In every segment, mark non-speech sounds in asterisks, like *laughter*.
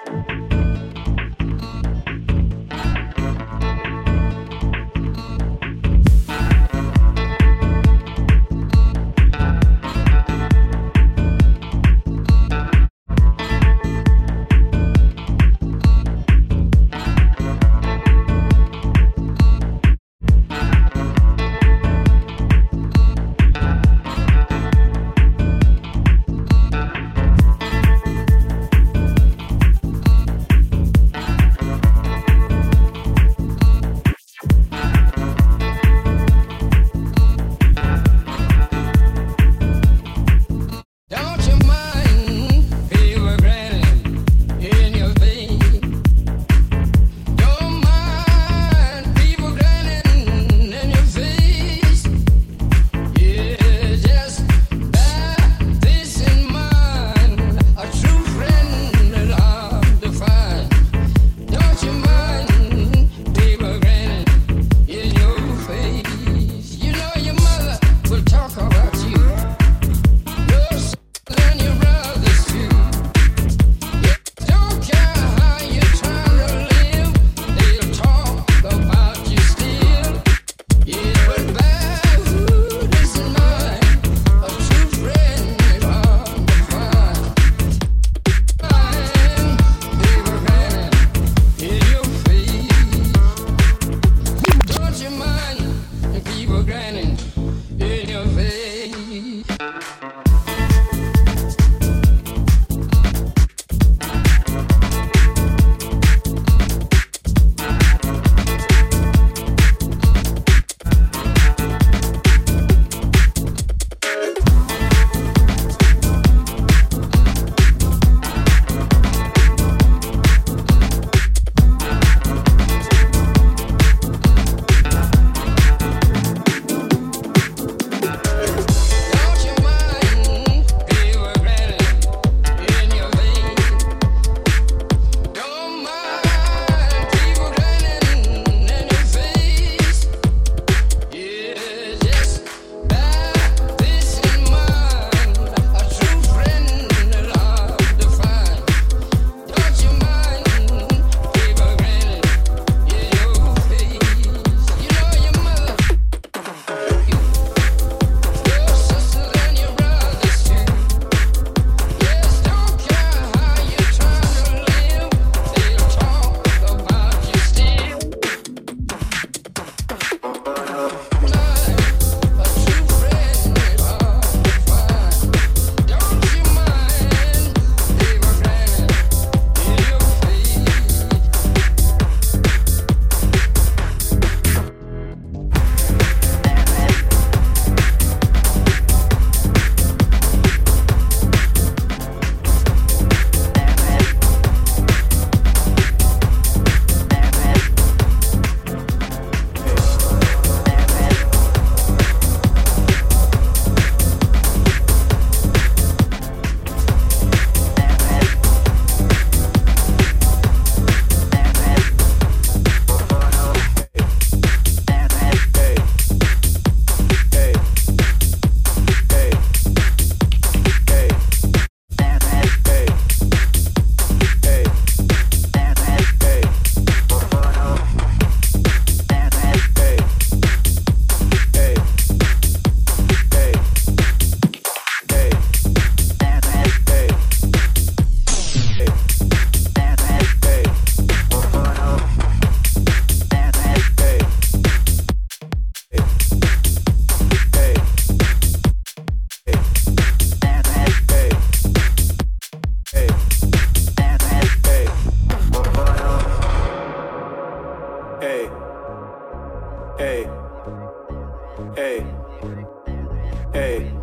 you *laughs* Hey. Hey.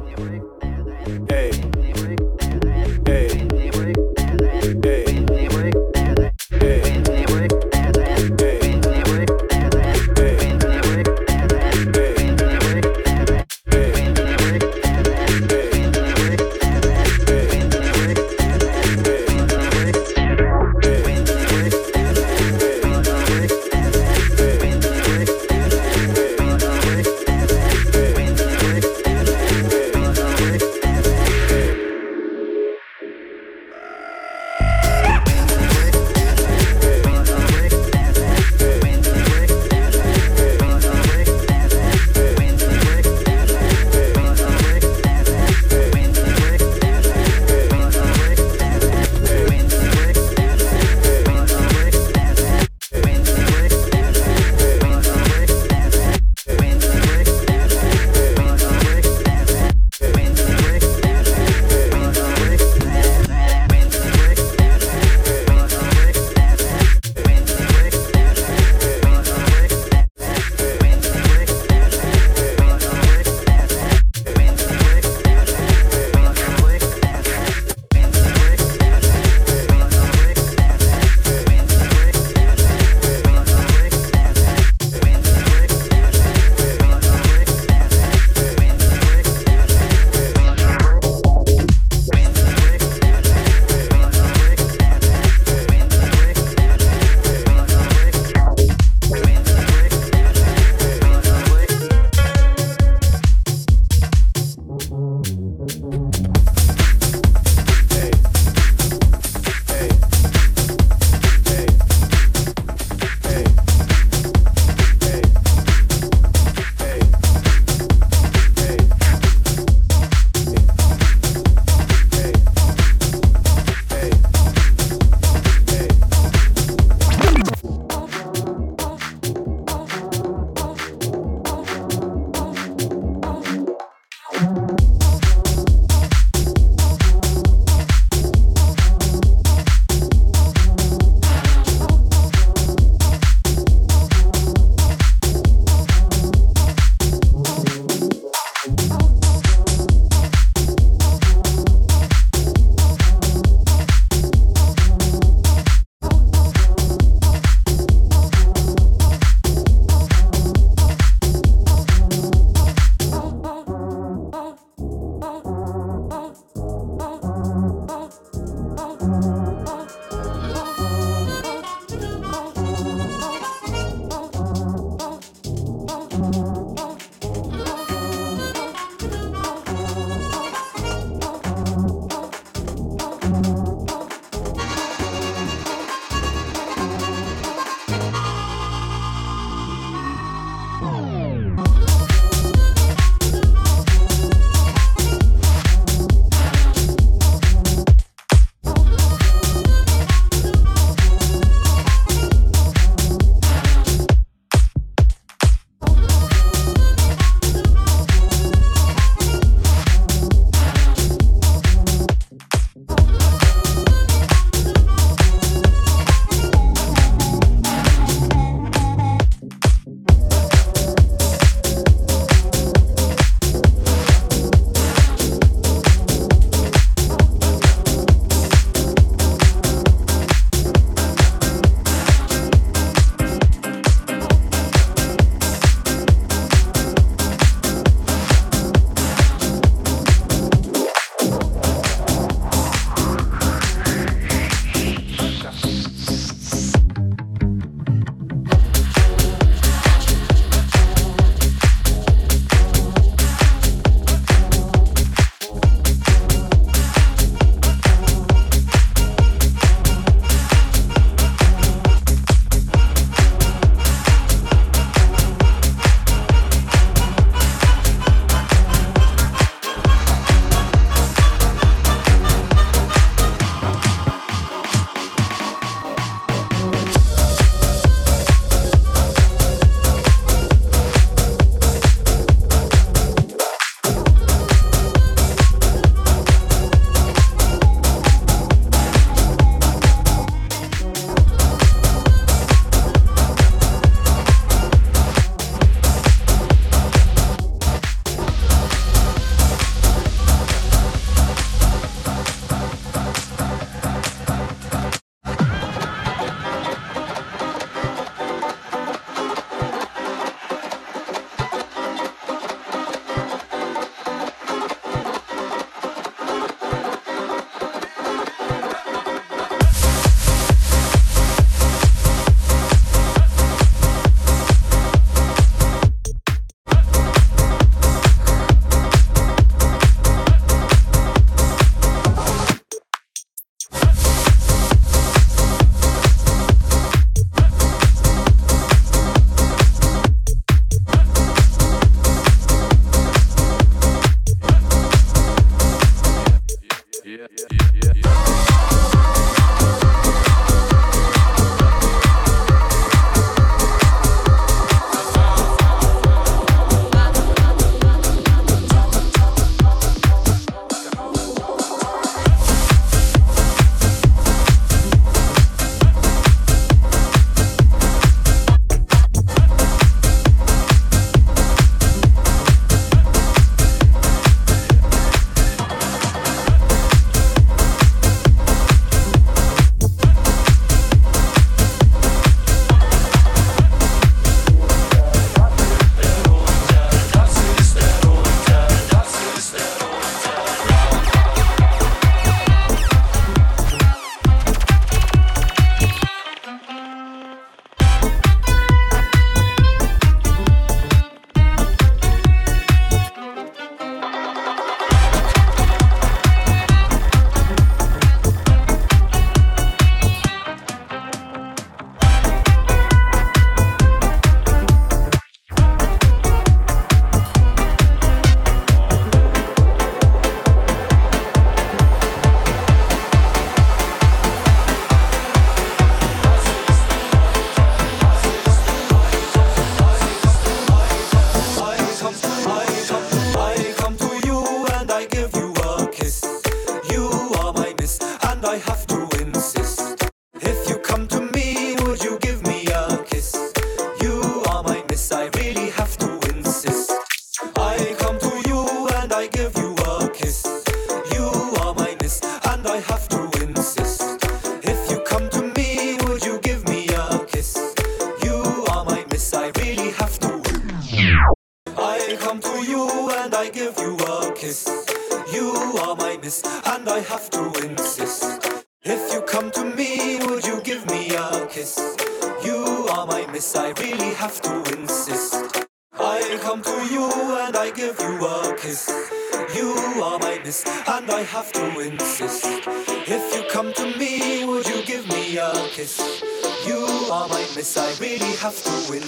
I really have to insist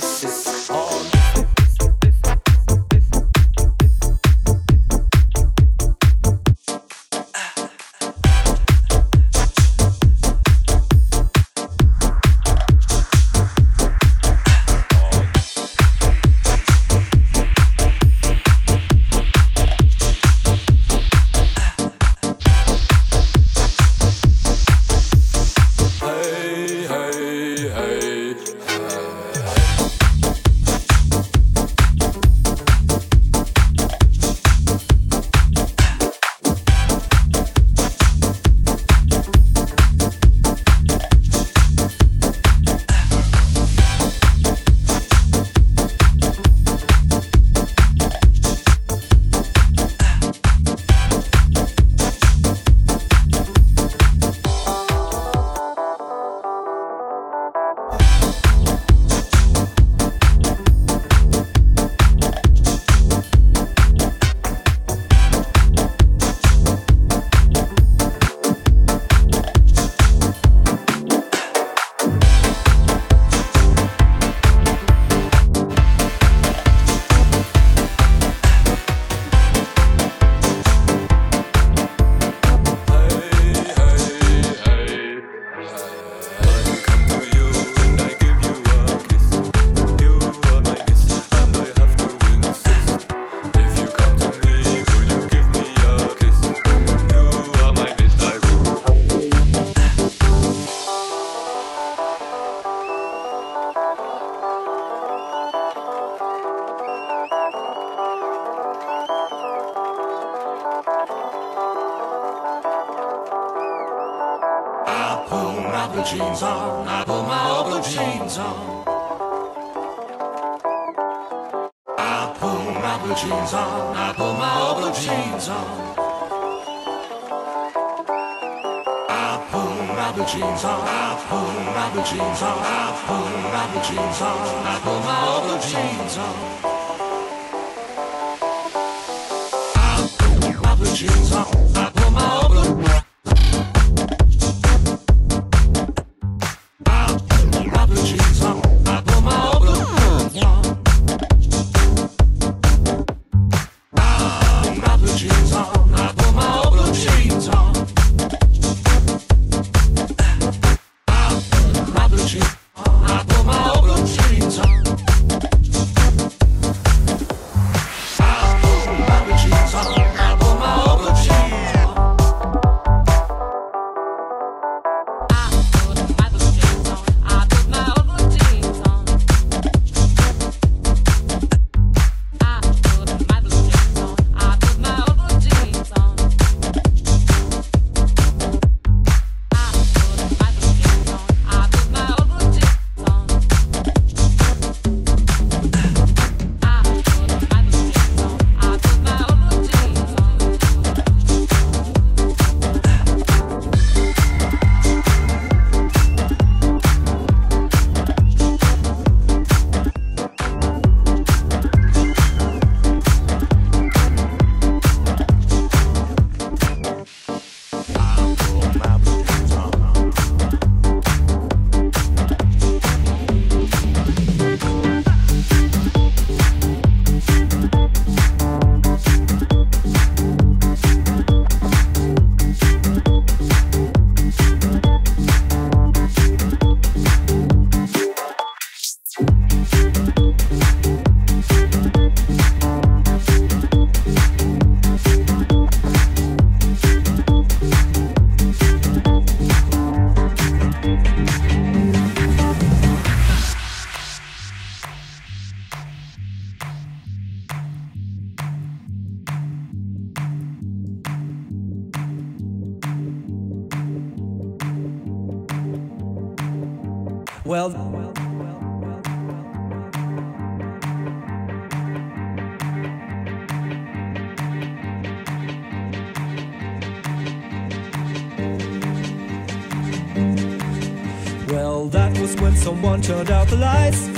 goes on. I pull my blue jeans on, I pull my old blue jeans on. I pull my blue jeans on, I pull my blue jeans on, I pull my blue jeans on, I pull my old blue jeans on. I pull my blue jeans on, I pull turned out the lights.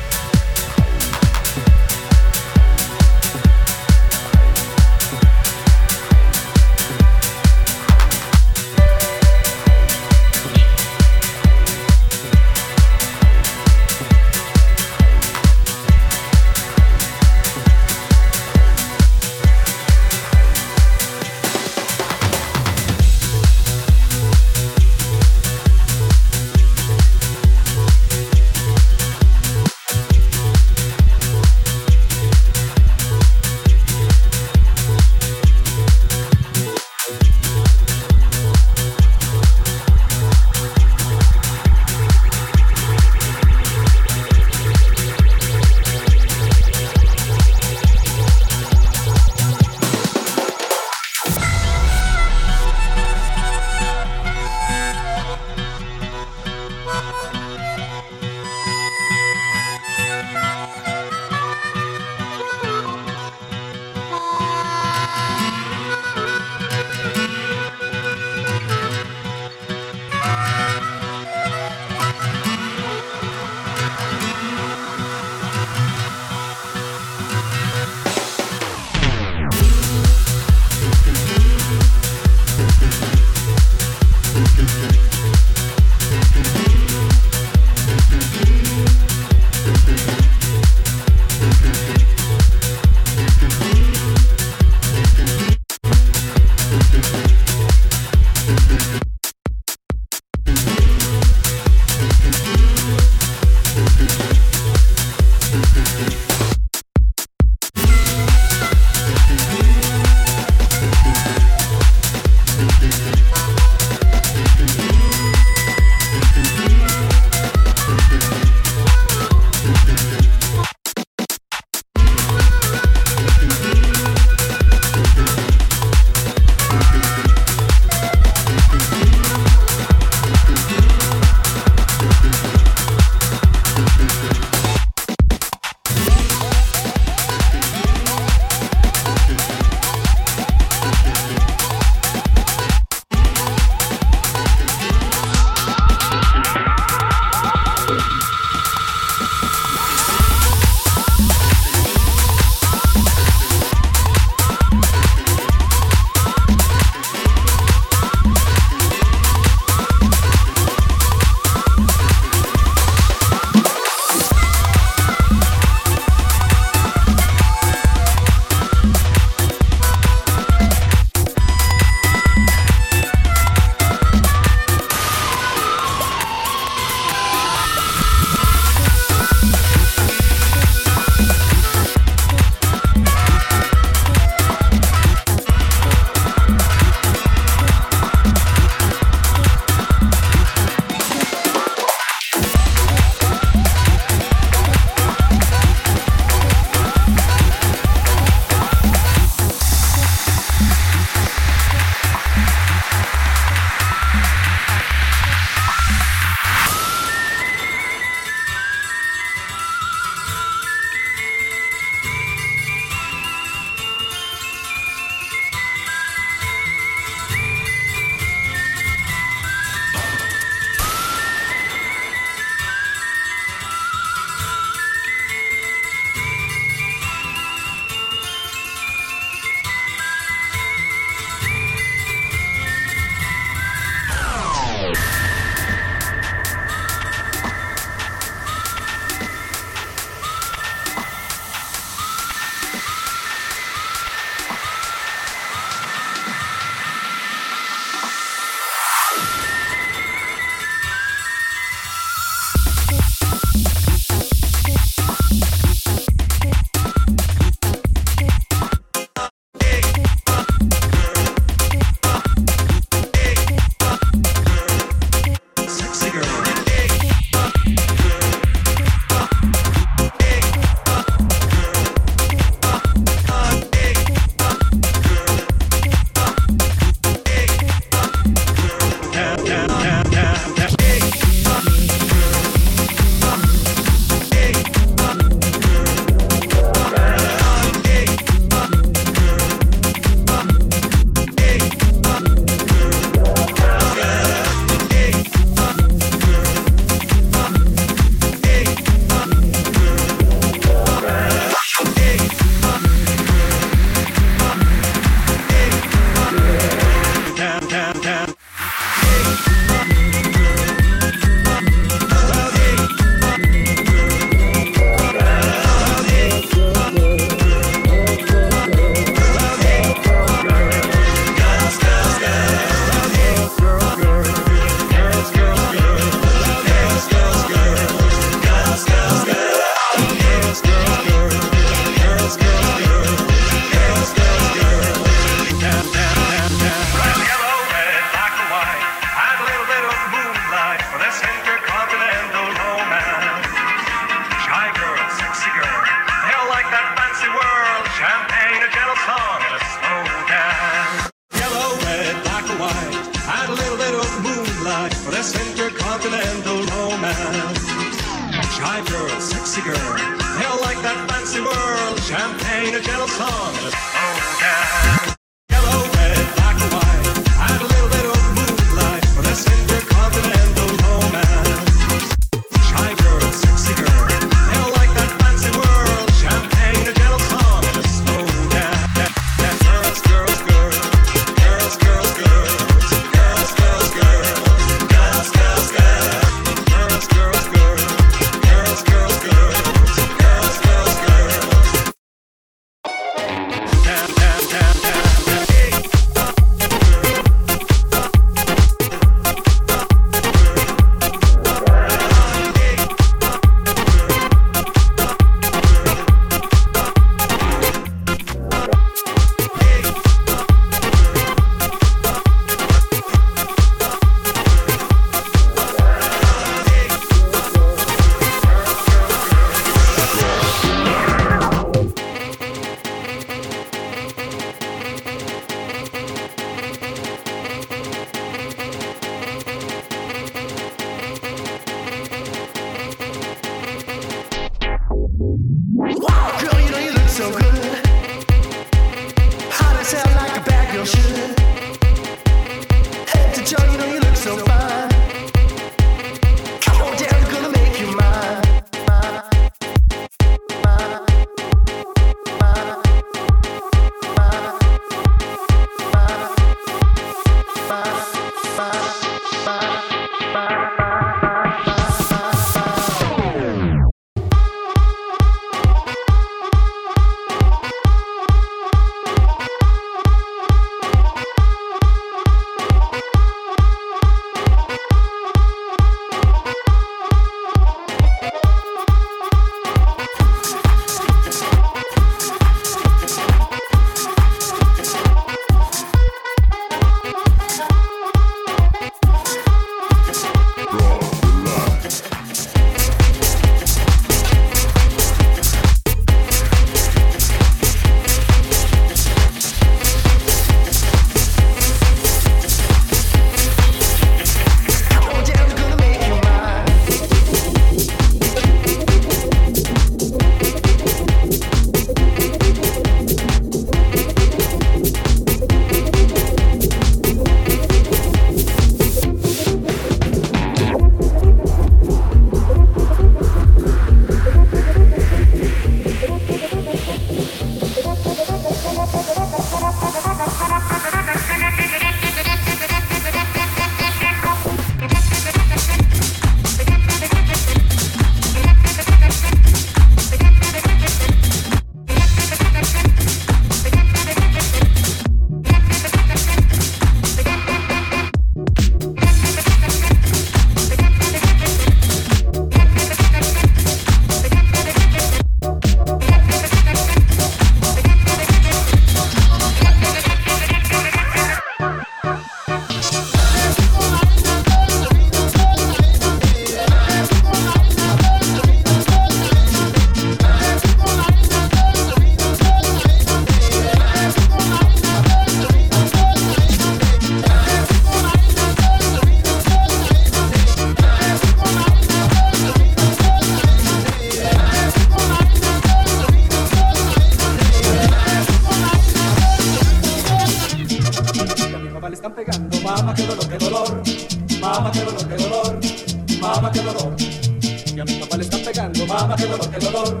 Mama, qué dolor, qué dolor.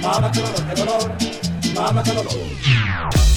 Mama, qué dolor, qué dolor. Mama, qué dolor.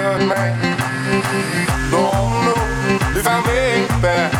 Don't know if I make back